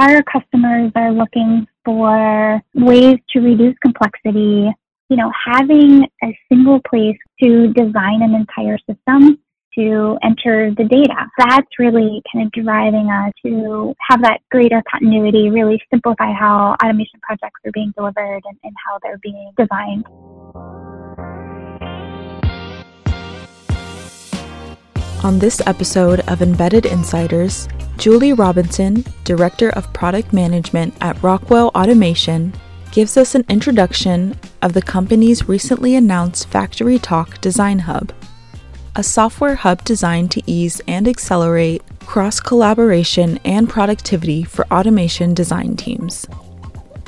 our customers are looking for ways to reduce complexity, you know, having a single place to design an entire system to enter the data. That's really kind of driving us to have that greater continuity, really simplify how automation projects are being delivered and, and how they're being designed. On this episode of Embedded Insiders, Julie Robinson, Director of Product Management at Rockwell Automation, gives us an introduction of the company's recently announced FactoryTalk Design Hub, a software hub designed to ease and accelerate cross collaboration and productivity for automation design teams.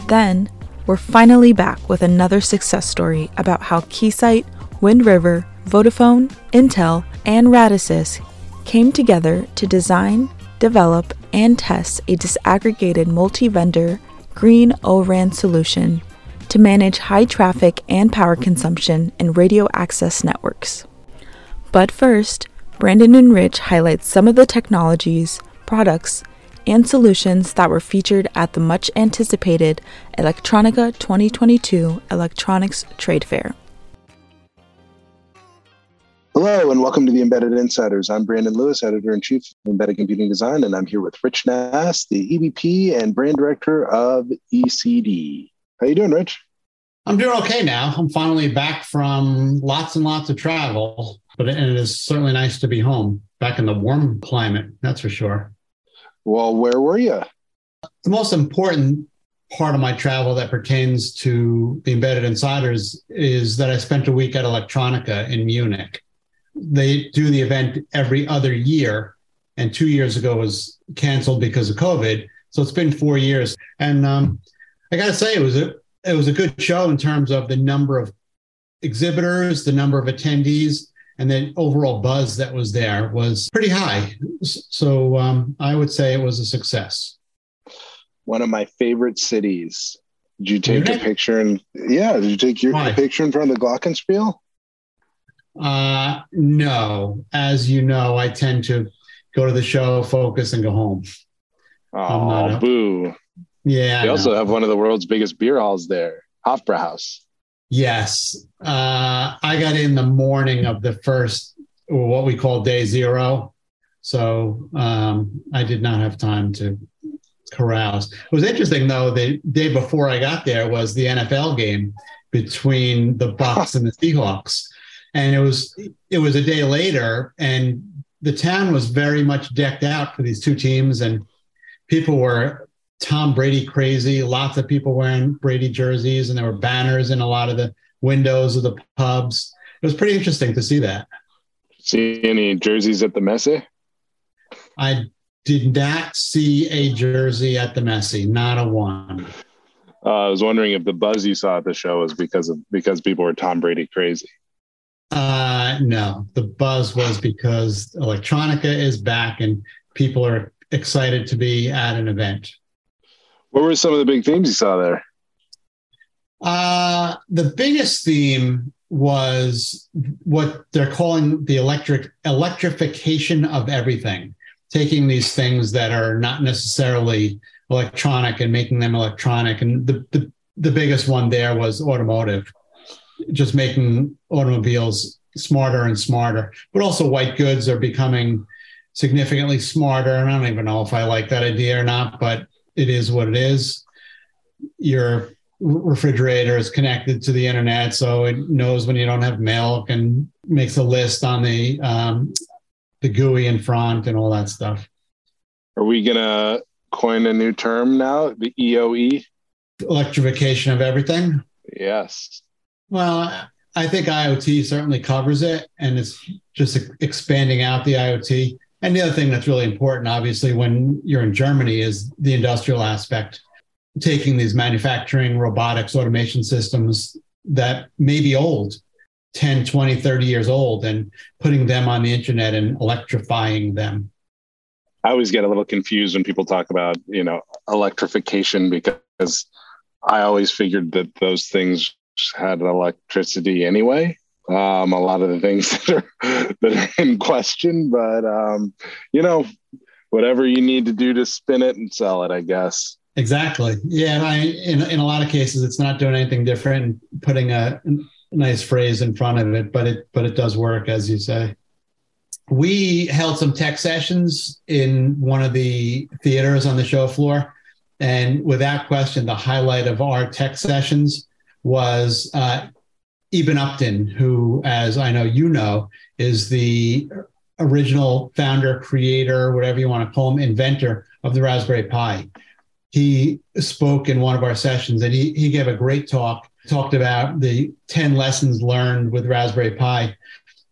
Then, we're finally back with another success story about how Keysight, Wind River, Vodafone, Intel, and Radisys came together to design, develop, and test a disaggregated multi vendor green O-RAN solution to manage high traffic and power consumption in radio access networks. But first, Brandon and Rich highlight some of the technologies, products, and solutions that were featured at the much anticipated Electronica 2022 Electronics Trade Fair. Hello, and welcome to the Embedded Insiders. I'm Brandon Lewis, editor in chief of Embedded Computing Design, and I'm here with Rich Nass, the EVP and brand director of ECD. How you doing, Rich? I'm doing okay now. I'm finally back from lots and lots of travel, but and it is certainly nice to be home, back in the warm climate. That's for sure. Well, where were you? The most important part of my travel that pertains to the Embedded Insiders is that I spent a week at Electronica in Munich they do the event every other year, and two years ago was canceled because of COVID. So it's been four years, and um, I got to say it was a it was a good show in terms of the number of exhibitors, the number of attendees, and the overall buzz that was there was pretty high. So um, I would say it was a success. One of my favorite cities. Did you take a picture and yeah? Did you take your picture in front of the Glockenspiel? Uh, no, as you know, I tend to go to the show, focus, and go home. Oh, a, boo! Yeah. We also have one of the world's biggest beer halls there, Hofbrauhaus. Yes, uh, I got in the morning of the first, or what we call day zero, so um, I did not have time to carouse. It was interesting though. The day before I got there was the NFL game between the Bucs and the Seahawks and it was it was a day later and the town was very much decked out for these two teams and people were tom brady crazy. Lots of people wearing brady jerseys and there were banners in a lot of the windows of the pubs. It was pretty interesting to see that. See any jerseys at the messe? I did not see a jersey at the messe not a one. Uh, i was wondering if the buzz you saw at the show was because of because people were tom brady crazy uh, no, the buzz was because electronica is back and people are excited to be at an event. What were some of the big themes you saw there? Uh, the biggest theme was what they're calling the electric electrification of everything, taking these things that are not necessarily electronic and making them electronic. And the, the, the biggest one there was automotive just making automobiles smarter and smarter. But also, white goods are becoming significantly smarter. And I don't even know if I like that idea or not, but it is what it is. Your refrigerator is connected to the internet, so it knows when you don't have milk and makes a list on the um, the GUI in front and all that stuff. Are we gonna coin a new term now? The EOE, electrification of everything. Yes. Well, I think IoT certainly covers it, and it's just expanding out the IoT. And the other thing that's really important, obviously, when you're in Germany, is the industrial aspect. Taking these manufacturing, robotics, automation systems that may be old, 10, 20, 30 years old, and putting them on the internet and electrifying them. I always get a little confused when people talk about, you know, electrification because I always figured that those things had electricity anyway. Um, a lot of the things that are that are in question, but um, you know, whatever you need to do to spin it and sell it, I guess. Exactly. Yeah. I, in, in a lot of cases, it's not doing anything different, putting a nice phrase in front of it, but it, but it does work, as you say. We held some tech sessions in one of the theaters on the show floor. And without question, the highlight of our tech sessions was uh, Eben Upton, who, as I know you know, is the original founder, creator, whatever you want to call him, inventor of the Raspberry Pi. He spoke in one of our sessions and he, he gave a great talk, talked about the 10 lessons learned with Raspberry Pi.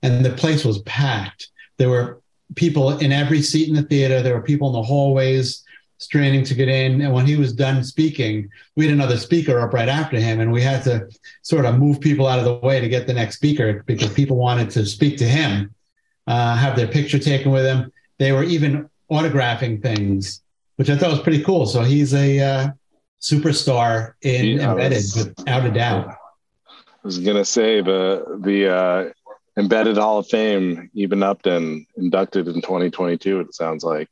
And the place was packed. There were people in every seat in the theater, there were people in the hallways straining to get in. And when he was done speaking, we had another speaker up right after him, and we had to sort of move people out of the way to get the next speaker because people wanted to speak to him, uh, have their picture taken with him. They were even autographing things, which I thought was pretty cool. So he's a uh, superstar in yeah, embedded, was, without a doubt. I was gonna say the the uh, embedded Hall of Fame, Eben Upton, inducted in 2022. It sounds like.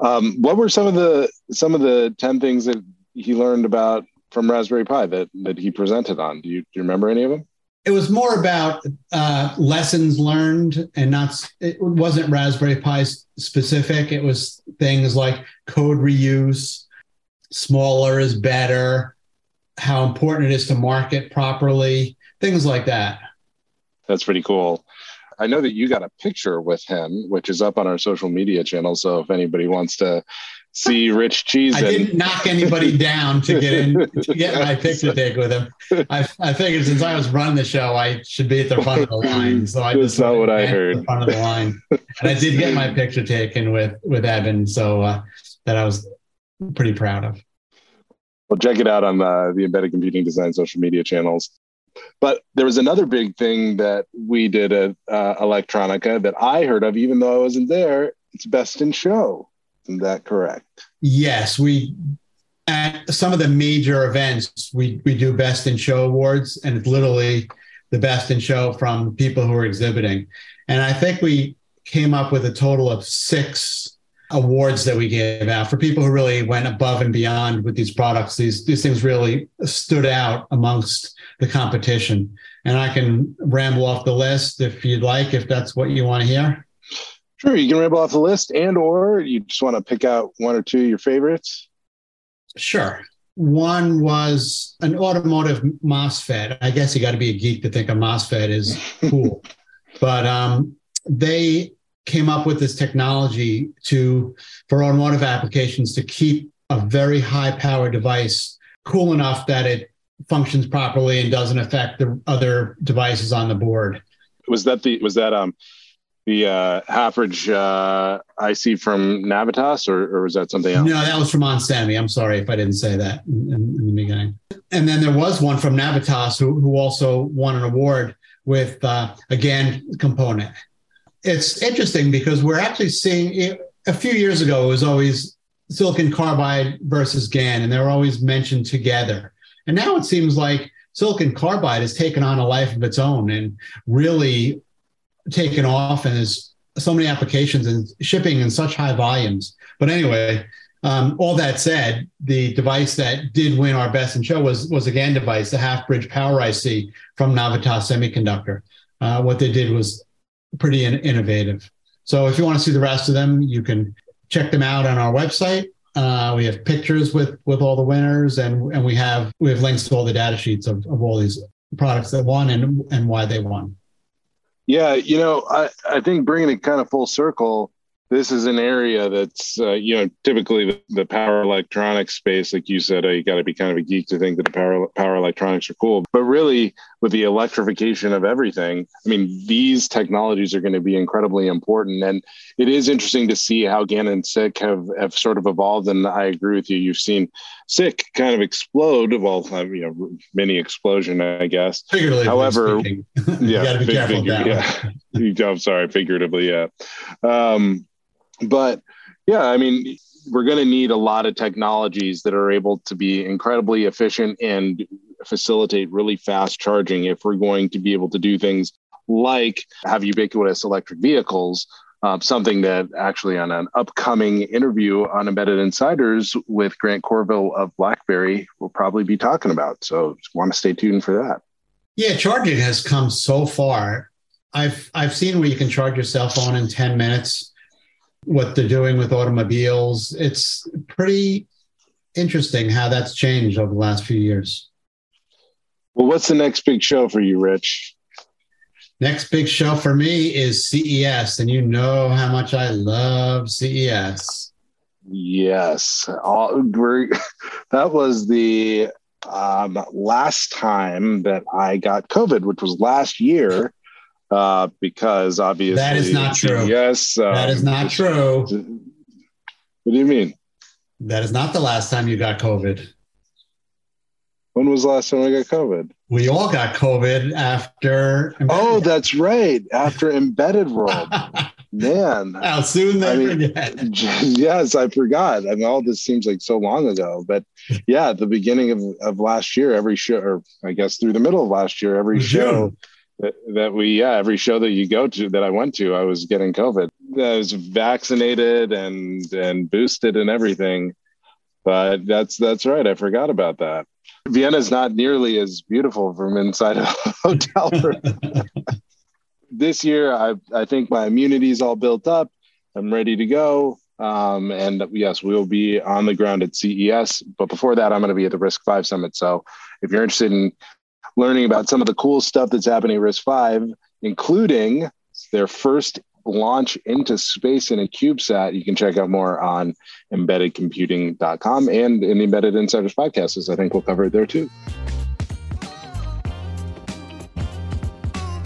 Um, what were some of the some of the ten things that he learned about from Raspberry Pi that that he presented on? Do you, do you remember any of them? It was more about uh, lessons learned, and not it wasn't Raspberry Pi specific. It was things like code reuse, smaller is better, how important it is to market properly, things like that. That's pretty cool. I know that you got a picture with him, which is up on our social media channel. So if anybody wants to see Rich Cheese, I didn't knock anybody down to get in to get my picture taken with him. I, I figured since I was running the show, I should be at the front of the line. So I That's not what I heard. The front of the line, and I did get my picture taken with with Evan. So uh, that I was pretty proud of. Well, check it out on uh, the Embedded Computing Design social media channels. But there was another big thing that we did at uh, Electronica that I heard of, even though I wasn't there. It's Best in Show. Isn't that correct? Yes, we at some of the major events we we do Best in Show awards, and it's literally the Best in Show from people who are exhibiting. And I think we came up with a total of six awards that we gave out for people who really went above and beyond with these products. These these things really stood out amongst the competition. And I can ramble off the list if you'd like, if that's what you want to hear. Sure, you can ramble off the list, and or you just want to pick out one or two of your favorites. Sure. One was an automotive MOSFET. I guess you got to be a geek to think a MOSFET is cool, but um, they came up with this technology to for automotive applications to keep a very high power device cool enough that it functions properly and doesn't affect the other devices on the board. Was that the was that um the uh, Halfbridge uh, IC from Navitas, or, or was that something else? No, that was from onsemi. I'm sorry if I didn't say that in, in, the beginning. And then there was one from Navitas who, who also won an award with, uh, again, component. It's interesting because we're actually seeing it, a few years ago, it was always silicon carbide versus GaN, and they were always mentioned together. And now it seems like silicon carbide has taken on a life of its own and really taken off and is so many applications and shipping in such high volumes. But anyway, um, all that said, the device that did win our best in show was was a GaN device, the half bridge power IC from Navitas Semiconductor. Uh, what they did was pretty in- innovative. So if you want to see the rest of them, you can check them out on our website uh, we have pictures with with all the winners, and and we have we have links to all the data sheets of, of all these products that won and and why they won. Yeah, you know, I I think bringing it kind of full circle, this is an area that's uh, you know typically the, the, power electronics space like you said uh, you got to be kind of a geek to think that the power power electronics are cool but really with the electrification of everything i mean these technologies are going to be incredibly important. And it is interesting to see how GaN and SiC have have sort of evolved. And i agree with you. You've seen SiC kind of explode. Well you know mini explosion i guess. Figuratively however yeah, fig- figure, yeah. i'm sorry figuratively yeah. Um, but yeah, I mean, we're going to need a lot of technologies that are able to be incredibly efficient and facilitate really fast charging if we're going to be able to do things like have ubiquitous electric vehicles Um, something that actually on an upcoming interview on Embedded Insiders with Grant Courville of BlackBerry we'll probably be talking about. So want to stay tuned for that. Yeah, charging has come so far. I've I've seen where you can charge your cell phone in 10 minutes. What they're doing with automobiles, it's pretty interesting how that's changed over the last few years. Well, what's the next big show for you, Rich? Next big show for me is CES, and you know how much I love CES. Yes, All, that was the um, last time that I got COVID, which was last year, uh, because obviously that is not true. Yes, um, that is not true. What do you mean? That is not the last time you got COVID. When was the last time I got COVID? We all got COVID after. Oh, that's right. After Embedded World. Man. How soon they I mean, forget. Yes, I forgot. I mean, all this seems like so long ago. But yeah, at the beginning of, of last year, every show, or I guess through the middle of last year, every show that, that we, yeah, every show that you go to that I went to, I was getting COVID. I was vaccinated and and boosted and everything. But that's that's right. I forgot about that. Vienna is not nearly as beautiful from inside of a hotel room. this year, I, I think my immunity is all built up. I'm ready to go. Um, and yes, we will be on the ground at CES. But before that, I'm going to be at the RISC-V Summit. So if you're interested in learning about some of the cool stuff that's happening at RISC-V, including their first launch into space in a CubeSat, you can check out more on embeddedcomputing.com and in the Embedded Insiders podcast, as I think we'll cover it there too.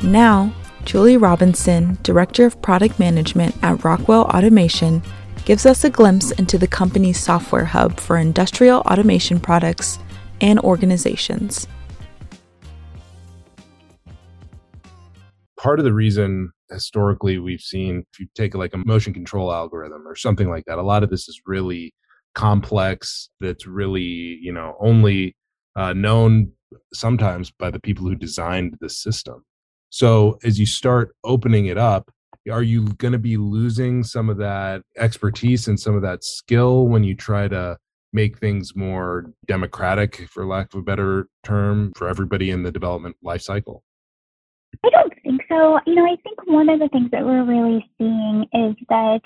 Now, Julie Robinson, Director of Product Management at Rockwell Automation, gives us a glimpse into the company's software hub for industrial automation products and organizations. Part of the reason historically we've seen if you take like a motion control algorithm or something like that a lot of this is really complex that's really you know only uh, known sometimes by the people who designed the system. So as you start opening it up are you going to be losing some of that expertise and some of that skill when you try to make things more democratic for lack of a better term for everybody in the development life cycle I don't think so. You know, I think one of the things that we're really seeing is that,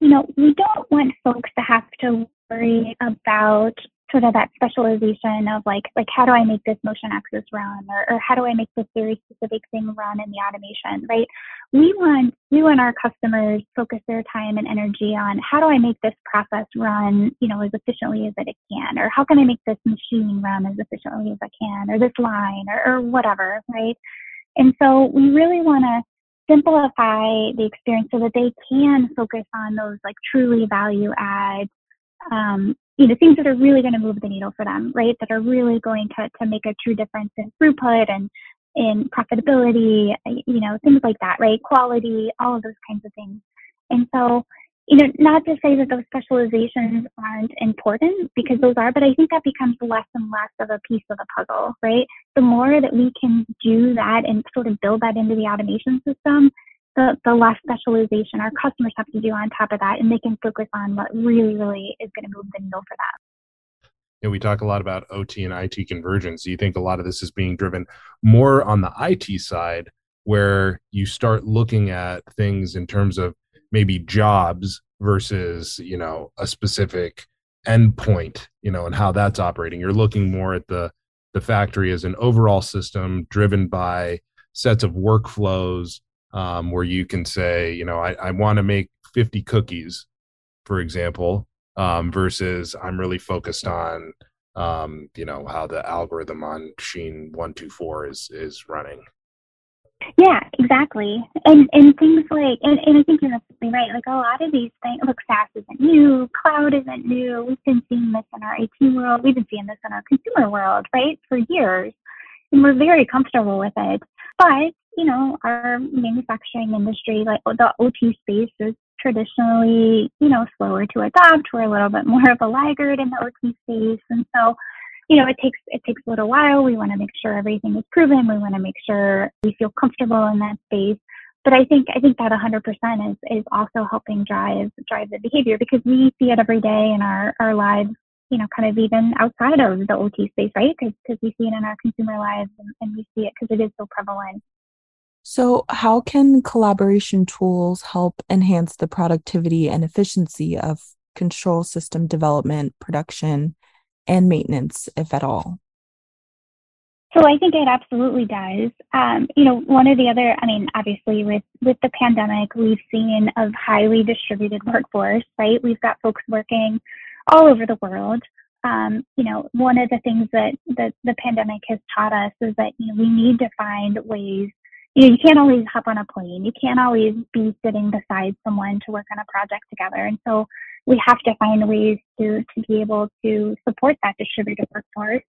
you know, we don't want folks to have to worry about sort of that specialization of like like how do I make this motion axis run or, or how do I make this very specific thing run in the automation, right? We want we want our customers focus their time and energy on how do I make this process run, you know, as efficiently as it can, or how can I make this machine run as efficiently as I can, or this line or, or whatever, right? And so we really want to simplify the experience so that they can focus on those like truly value add, um, you know, things that are really going to move the needle for them, right? That are really going to, to make a true difference in throughput and in profitability, you know, things like that, right? Quality, all of those kinds of things. And so you know, not to say that those specializations aren't important because those are, but I think that becomes less and less of a piece of the puzzle, right? The more that we can do that and sort of build that into the automation system, the, the less specialization our customers have to do on top of that, and they can focus on what really, really is going to move the needle for them. And we talk a lot about OT and IT convergence. Do you think a lot of this is being driven more on the IT side, where you start looking at things in terms of maybe jobs versus you know a specific endpoint you know and how that's operating. You're looking more at the the factory as an overall system driven by sets of workflows um, where you can say you know i, I want to make 50 cookies for example um, versus i'm really focused on um, you know how the algorithm on machine 124 is is running yeah, exactly. And and things like and, and I think you're absolutely right. Like a lot of these things look SaaS isn't new, cloud isn't new. We've been seeing this in our IT world, we've been seeing this in our consumer world, right, for years. And we're very comfortable with it. But, you know, our manufacturing industry, like the OT space is traditionally, you know, slower to adopt. We're a little bit more of a laggard in the OT space. And so you know, it takes it takes a little while. We want to make sure everything is proven. We want to make sure we feel comfortable in that space. but I think I think that 100% is is also helping drive drive the behavior because we see it every day in our our lives you know, kind of even outside of the OT space, right? Because we see it in our consumer lives and, and we see it because it is so prevalent. So, how can collaboration tools help enhance the productivity and efficiency of control system development, production, and maintenance, if at all? So I think it absolutely does. Um, you know, one of the other, I mean, obviously with with the pandemic, we've seen a highly distributed workforce, right? We've got folks working all over the world. Um, you know, one of the things that, that the pandemic has taught us is that you know we need to find ways. You know, you can't always hop on a plane. You can't always be sitting beside someone to work on a project together. And so we have to find ways to to be able to support that distributed workforce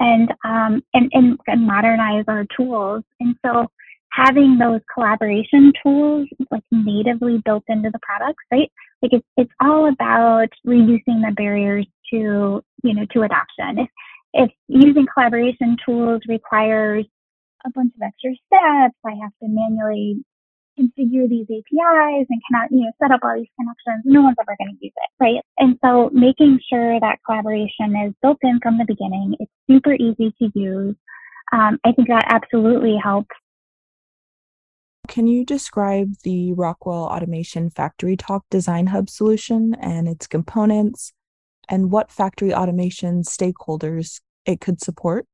and um, and, and and modernize our tools. And so having those collaboration tools like natively built into the products, right? Like it's it's all about reducing the barriers to you know to adoption. If if using collaboration tools requires a bunch of extra steps, I have to manually configure these APIs and cannot, you know, set up all these connections, no one's ever going to use it, right? And so making sure that collaboration is built in from the beginning, it's super easy to use. Um, I think that absolutely helps can you describe the Rockwell Automation FactoryTalk Design Hub solution and its components and what factory automation stakeholders it could support?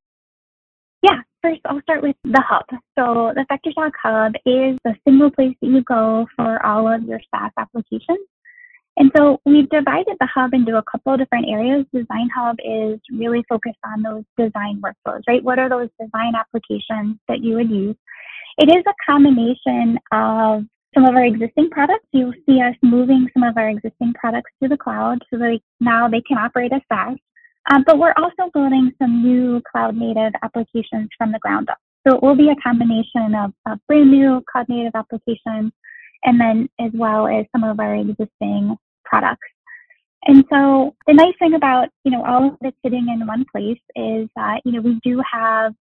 Yeah, first I'll start with the hub. So the Factory Hub is the single place that you go for all of your SaaS applications. And so we've divided the hub into a couple of different areas. Design Hub is really focused on those design workflows, right? What are those design applications that you would use? It is a combination of some of our existing products. You'll see us moving some of our existing products to the cloud so that now they can operate as SaaS. Um, but we're also building some new cloud native applications from the ground up. So it will be a combination of, of brand new cloud native applications and then as well as some of our existing products. And so the nice thing about, you know, all of it sitting in one place is that, you know, we do have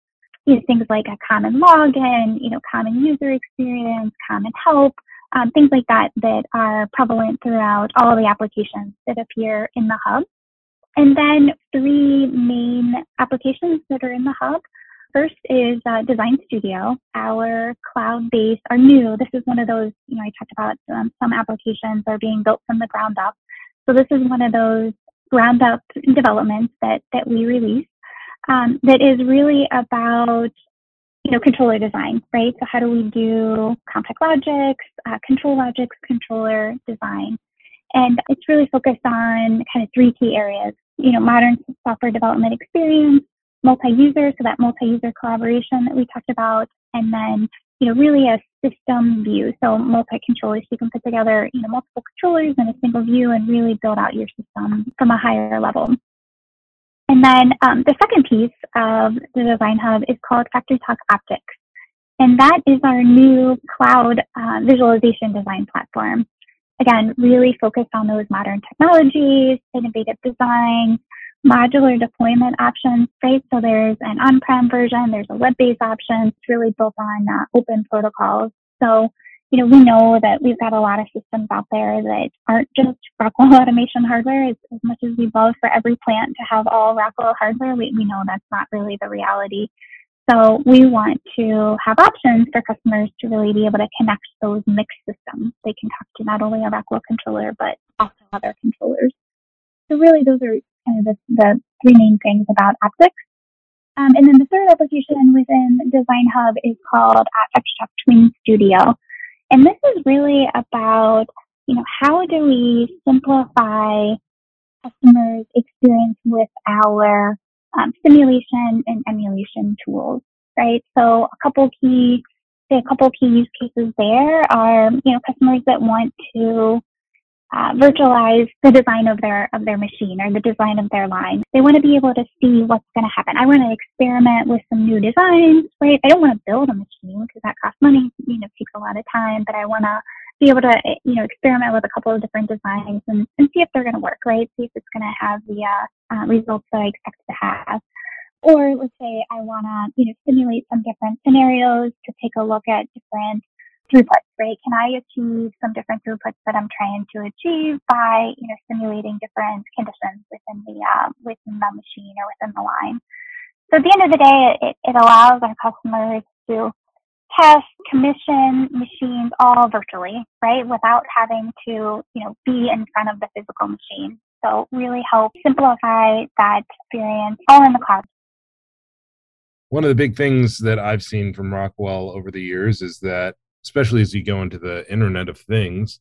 you know, things like a common login, you know, common user experience, common help, um, things like that that are prevalent throughout all the applications that appear in the hub. And then three main applications that are in the hub. First is uh, Design Studio, our cloud-based, our new. This is one of those, you know, I talked about um, some applications are being built from the ground up. So this is one of those ground up developments that that we release um, that is really about you know controller design, right? So how do we do CompactLogix, uh, ControlLogix, controller design, and it's really focused on kind of three key areas. You know, modern software development experience, multi-user, so that multi-user collaboration that we talked about, and then you know really a system view, so multi-controllers. You can put together you know multiple controllers in a single view and really build out your system from a higher level. And then um, the second piece of the Design Hub is called Factory Talk Optics. And that is our new cloud uh, visualization design platform. Again, really focused on those modern technologies, innovative design, modular deployment options, right? So there's an on-prem version, there's a web-based option. It's really built on uh, open protocols. So you know, we know that we've got a lot of systems out there that aren't just Rockwell automation hardware. As, as much as we'd love for every plant to have all Rockwell hardware, we, we know that's not really the reality. So we want to have options for customers to really be able to connect those mixed systems. They can talk to not only a Rockwell controller, but also other controllers. So really those are kind of the, the three main things about Optix. Um, and then the third application within Design Hub is called FactoryTalk Twin Studio. And this is really about, you know, how do we simplify customers' experience with our um, simulation and emulation tools, right? So a couple key, say a couple key use cases there are, you know, customers that want to uh, virtualize the design of their of their machine or the design of their line. They want to be able to see what's going to happen. I want to experiment with some new designs, right? I don't want to build a machine because that costs money. You know, takes a lot of time. But I want to be able to, you know, experiment with a couple of different designs and, and see if they're going to work, right? See if it's going to have the uh, uh, results that I expect to have. Or let's say I want to, you know, simulate some different scenarios to take a look at different throughputs, right? Can I achieve some different throughputs that I'm trying to achieve by, you know, simulating different conditions within the uh, within the machine or within the line? So at the end of the day, it, it allows our customers to test, commission machines all virtually, right? Without having to, you know, be in front of the physical machine. So really help simplify that experience all in the cloud. One of the big things that I've seen from Rockwell over the years is that, especially as you go into the Internet of Things,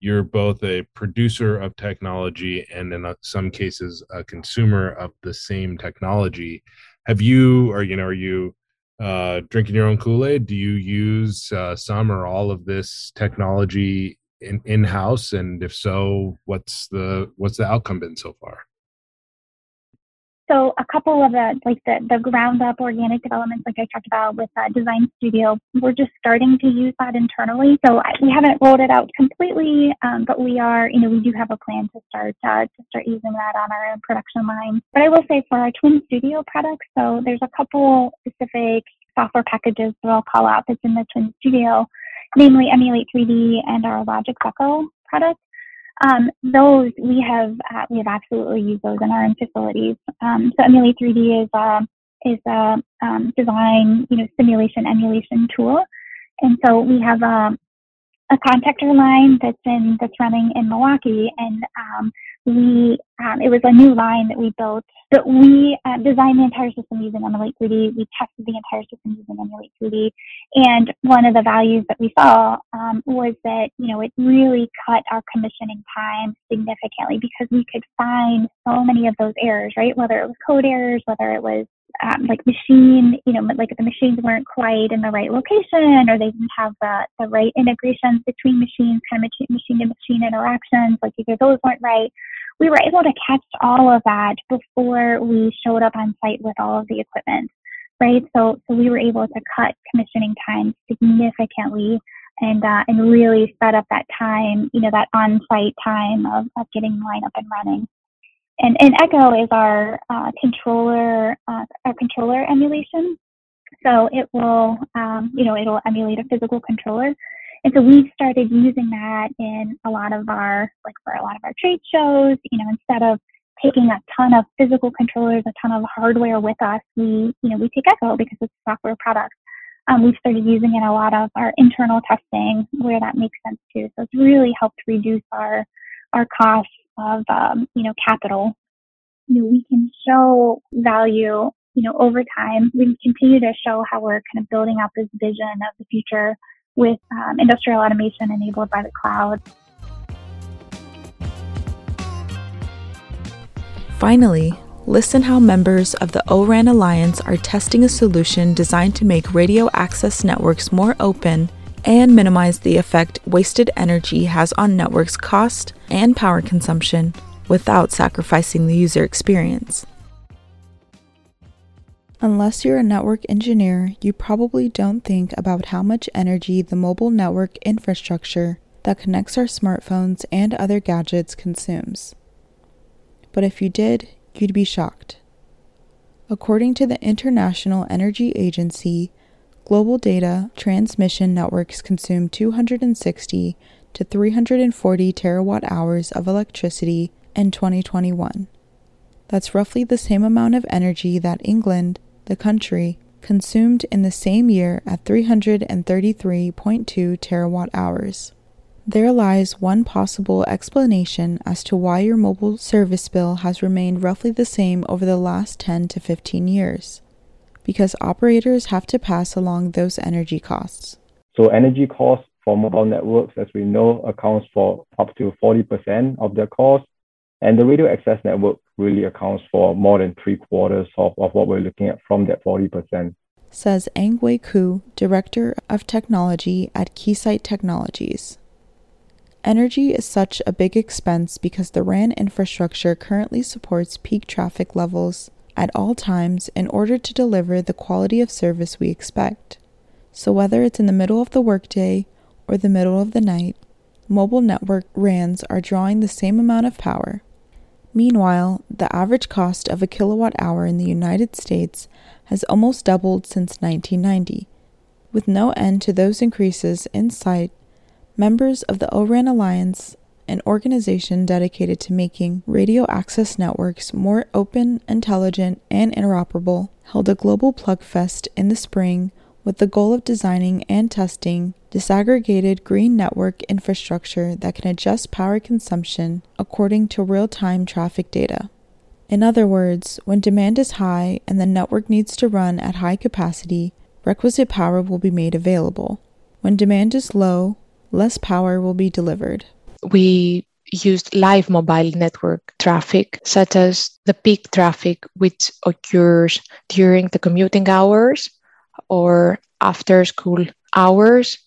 you're both a producer of technology and in uh, some cases a consumer of the same technology. Have you, or you know, are you uh, drinking your own Kool Aid? Do you use uh, some or all of this technology in in house? And if so, what's the what's the outcome been so far? So a couple of the like the, the ground up organic developments, like I talked about with uh, Design Studio, we're just starting to use that internally. So I, we haven't rolled it out completely, um, but we are, you know, we do have a plan to start uh, to start using that on our own production line. But I will say for our Twin Studio products, so there's a couple specific software packages that I'll call out that's in the Twin Studio, namely Emulate 3D and our Logix Echo product. Um, those we have uh, we have absolutely used those in our own facilities. Um, so Emulate 3D is a is a um, design you know simulation emulation tool, and so we have a a contactor line that's in that's running in Milwaukee, and um, we um, it was a new line that we built but we uh, designed the entire system using emulate 3d we tested the entire system using emulate 3d and one of the values that we saw um, was that you know it really cut our commissioning time significantly because we could find so many of those errors right? Whether it was code errors whether it was um, like machine, you know, like the machines weren't quite in the right location or they didn't have the, the right integrations between machines, kind of machine to machine interactions, like either those weren't right we were able to catch all of that before we showed up on site with all of the equipment, right? So, so we were able to cut commissioning time significantly and uh, and really set up that time, you know, that on-site time of, of getting the line up and running. And, and Echo is our uh, controller, uh, our controller emulation. So it will, um, you know, it'll emulate a physical controller. And so we started using that in a lot of our, like for a lot of our trade shows, you know, instead of taking a ton of physical controllers, a ton of hardware with us, we, you know, we take Echo because it's a software product. Um, we've started using it a lot of our internal testing where that makes sense too. So it's really helped reduce our, our costs of, um, you know, capital. You know, we can show value, you know, over time. We continue to show how we're kind of building out this vision of the future with um, industrial automation enabled by the cloud. Finally, listen how members of the ORAN Alliance are testing a solution designed to make radio access networks more open and minimize the effect wasted energy has on networks' cost and power consumption without sacrificing the user experience. Unless you're a network engineer, you probably don't think about how much energy the mobile network infrastructure that connects our smartphones and other gadgets consumes. But if you did, you'd be shocked. According to the International Energy Agency, global data transmission networks consume 260 to 340 terawatt hours of electricity in 2021. That's roughly the same amount of energy that England, the country, consumed in the same year at 333.2 terawatt hours. There lies one possible explanation as to why your mobile service bill has remained roughly the same over the last 10 to 15 years. Because operators have to pass along those energy costs. So, energy costs for mobile networks, as we know, accounts for up to 40% of their costs. And the radio access network really accounts for more than three quarters of, of what we're looking at from that 40%. Says Ang Wei Ku, Director of Technology at Keysight Technologies. Energy is such a big expense because the RAN infrastructure currently supports peak traffic levels at all times in order to deliver the quality of service we expect. So, whether it's in the middle of the workday or the middle of the night, mobile network RANs are drawing the same amount of power. Meanwhile, the average cost of a kilowatt hour in the United States has almost doubled since 1990, With no end to those increases in sight, members of the ORAN Alliance, an organization dedicated to making radio access networks more open, intelligent, and interoperable, held a global plugfest in the spring with the goal of designing and testing disaggregated green network infrastructure that can adjust power consumption according to real time traffic data. In other words, when demand is high and the network needs to run at high capacity, requisite power will be made available. When demand is low, less power will be delivered. We used live mobile network traffic, such as the peak traffic, which occurs during the commuting hours or after school hours.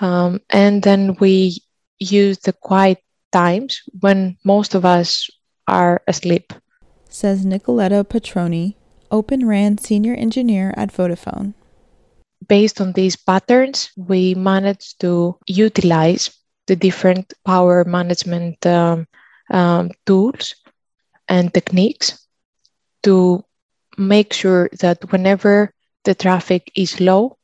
Um, and then we use the quiet times when most of us are asleep. Says Nicoletta Petroni, Open RAN Senior Engineer at Vodafone. Based on these patterns, we managed to utilize the different power management um, um, tools and techniques to make sure that whenever the traffic is low,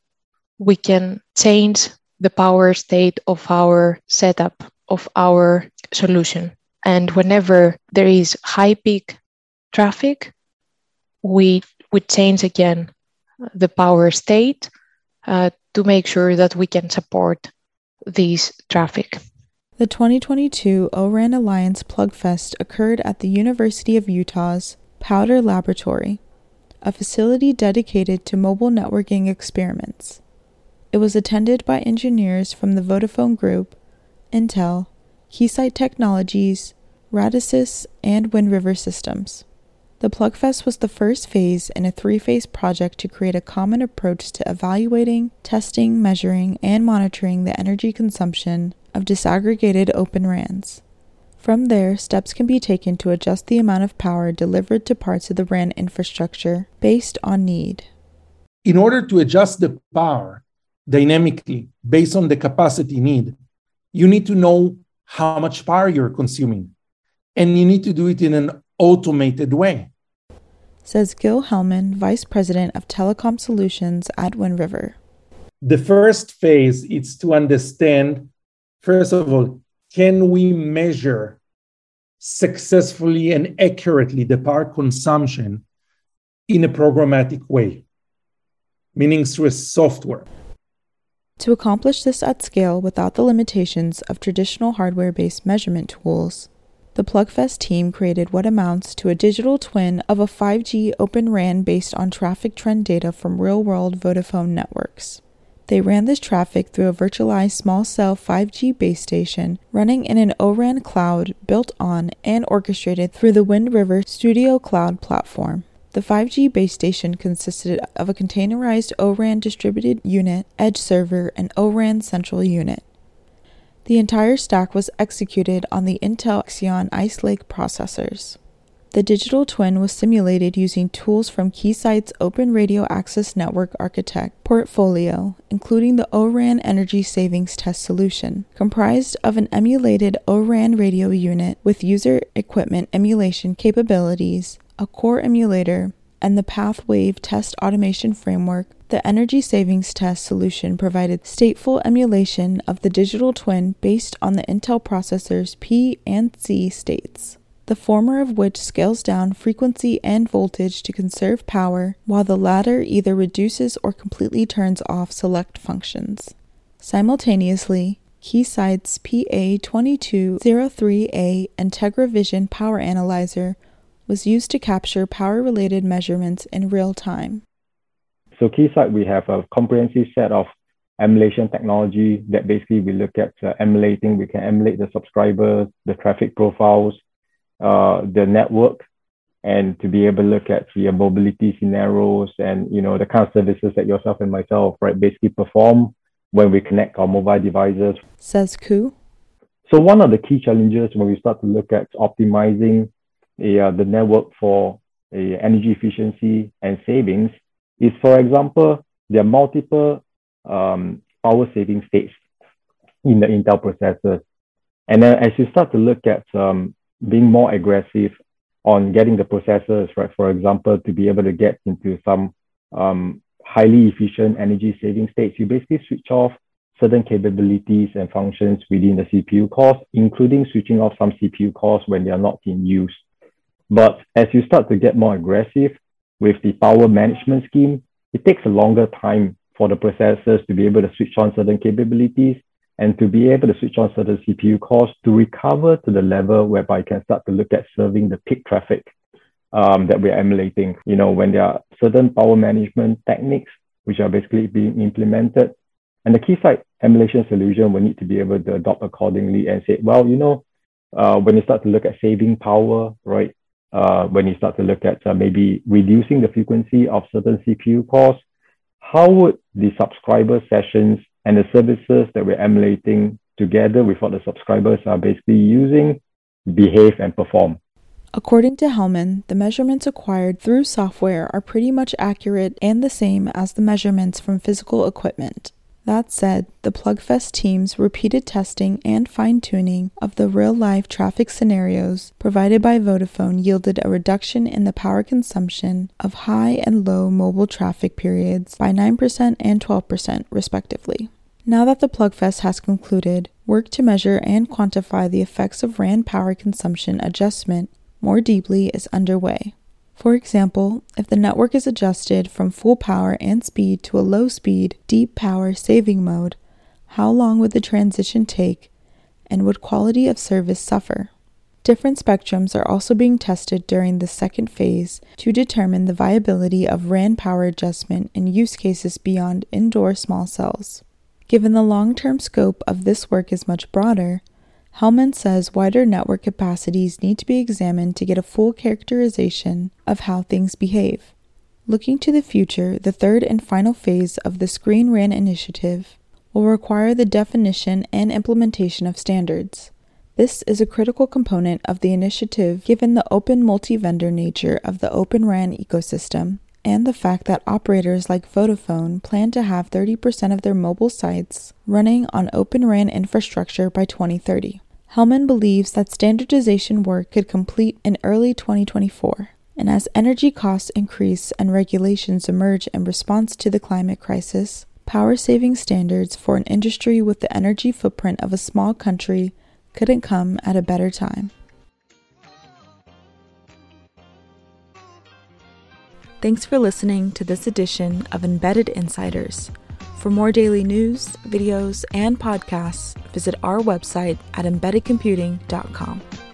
we can change the power state of our setup, of our solution. And whenever there is high peak traffic, we would change again the power state uh, to make sure that we can support this traffic. The 2022 ORAN Alliance Plugfest occurred at the University of Utah's Powder Laboratory, a facility dedicated to mobile networking experiments. It was attended by engineers from the Vodafone Group, Intel, Keysight Technologies, Radisys, and Wind River Systems. The Plugfest was the first phase in a three phase project to create a common approach to evaluating, testing, measuring, and monitoring the energy consumption of disaggregated open RANs. From there, steps can be taken to adjust the amount of power delivered to parts of the RAN infrastructure based on need. In order to adjust the power, dynamically based on the capacity need, you need to know how much power you're consuming. And you need to do it in an automated way. Says Gil Hellmann, Vice President of Telecom Solutions at Wind River. The first phase is to understand, first of all, can we measure successfully and accurately the power consumption in a programmatic way, meaning through a software. To accomplish this at scale without the limitations of traditional hardware based measurement tools, the Plugfest team created what amounts to a digital twin of a 5G Open RAN based on traffic trend data from real world Vodafone networks. They ran this traffic through a virtualized small cell 5G base station running in an ORAN cloud built on and orchestrated through the Wind River Studio Cloud platform. The 5G base station consisted of a containerized ORAN distributed unit, edge server, and ORAN central unit. The entire stack was executed on the Intel Xeon Ice Lake processors. The digital twin was simulated using tools from Keysight's Open Radio Access Network Architect portfolio, including the ORAN Energy Savings Test Solution, comprised of an emulated ORAN radio unit with user equipment emulation capabilities a core emulator, and the PathWave test automation framework, the energy savings test solution provided stateful emulation of the digital twin based on the Intel processor's P and C states, the former of which scales down frequency and voltage to conserve power, while the latter either reduces or completely turns off select functions. Simultaneously, Keysight's PA2203A IntegraVision Power Analyzer was used to capture power related measurements in real time. So, Keysight, we have a comprehensive set of emulation technology that basically we look at uh, emulating. We can emulate the subscribers, the traffic profiles, uh, the network, and to be able to look at the mobility scenarios and you know the kind of services that yourself and myself right basically perform when we connect our mobile devices. Says Ku. So one of the key challenges when we start to look at optimizing uh, the network for a energy efficiency and savings is, for example, there are multiple um, power saving states in the Intel processors. And then as you start to look at um, being more aggressive on getting the processors, right, for example, to be able to get into some um, highly efficient energy saving states, you basically switch off certain capabilities and functions within the CPU cores, including switching off some CPU cores when they are not in use. But as you start to get more aggressive with the power management scheme, it takes a longer time for the processors to be able to switch on certain capabilities and to be able to switch on certain CPU cores to recover to the level whereby you can start to look at serving the peak traffic um, that we're emulating. You know, when there are certain power management techniques which are basically being implemented, and the Keysight emulation solution will need to be able to adopt accordingly and say, well, you know, uh, when you start to look at saving power, right? Uh, when you start to look at uh, maybe reducing the frequency of certain CPU cores, how would the subscriber sessions and the services that we're emulating together with what the subscribers are basically using behave and perform? According to Hellmann, the measurements acquired through software are pretty much accurate and the same as the measurements from physical equipment. That said, the Plugfest team's repeated testing and fine tuning of the real life traffic scenarios provided by Vodafone yielded a reduction in the power consumption of high and low mobile traffic periods by 9% and 12%, respectively. Now that the Plugfest has concluded, work to measure and quantify the effects of RAN power consumption adjustment more deeply is underway. For example, if the network is adjusted from full power and speed to a low speed, deep power saving mode, how long would the transition take and would quality of service suffer? Different spectrums are also being tested during the second phase to determine the viability of RAN power adjustment in use cases beyond indoor small cells. Given the long term scope of this work is much broader, Hellmann says wider network capacities need to be examined to get a full characterization of how things behave. Looking to the future, the third and final phase of the Screen RAN initiative will require the definition and implementation of standards. This is a critical component of the initiative given the open multi vendor nature of the Open RAN ecosystem and the fact that operators like Vodafone plan to have 30% of their mobile sites running on Open RAN infrastructure by 2030. Hellmann believes that standardization work could complete in early 2024. And as energy costs increase and regulations emerge in response to the climate crisis, power saving standards for an industry with the energy footprint of a small country couldn't come at a better time. Thanks for listening to this edition of Embedded Insiders. For more daily news, videos, and podcasts, visit our website at embeddedcomputing.com.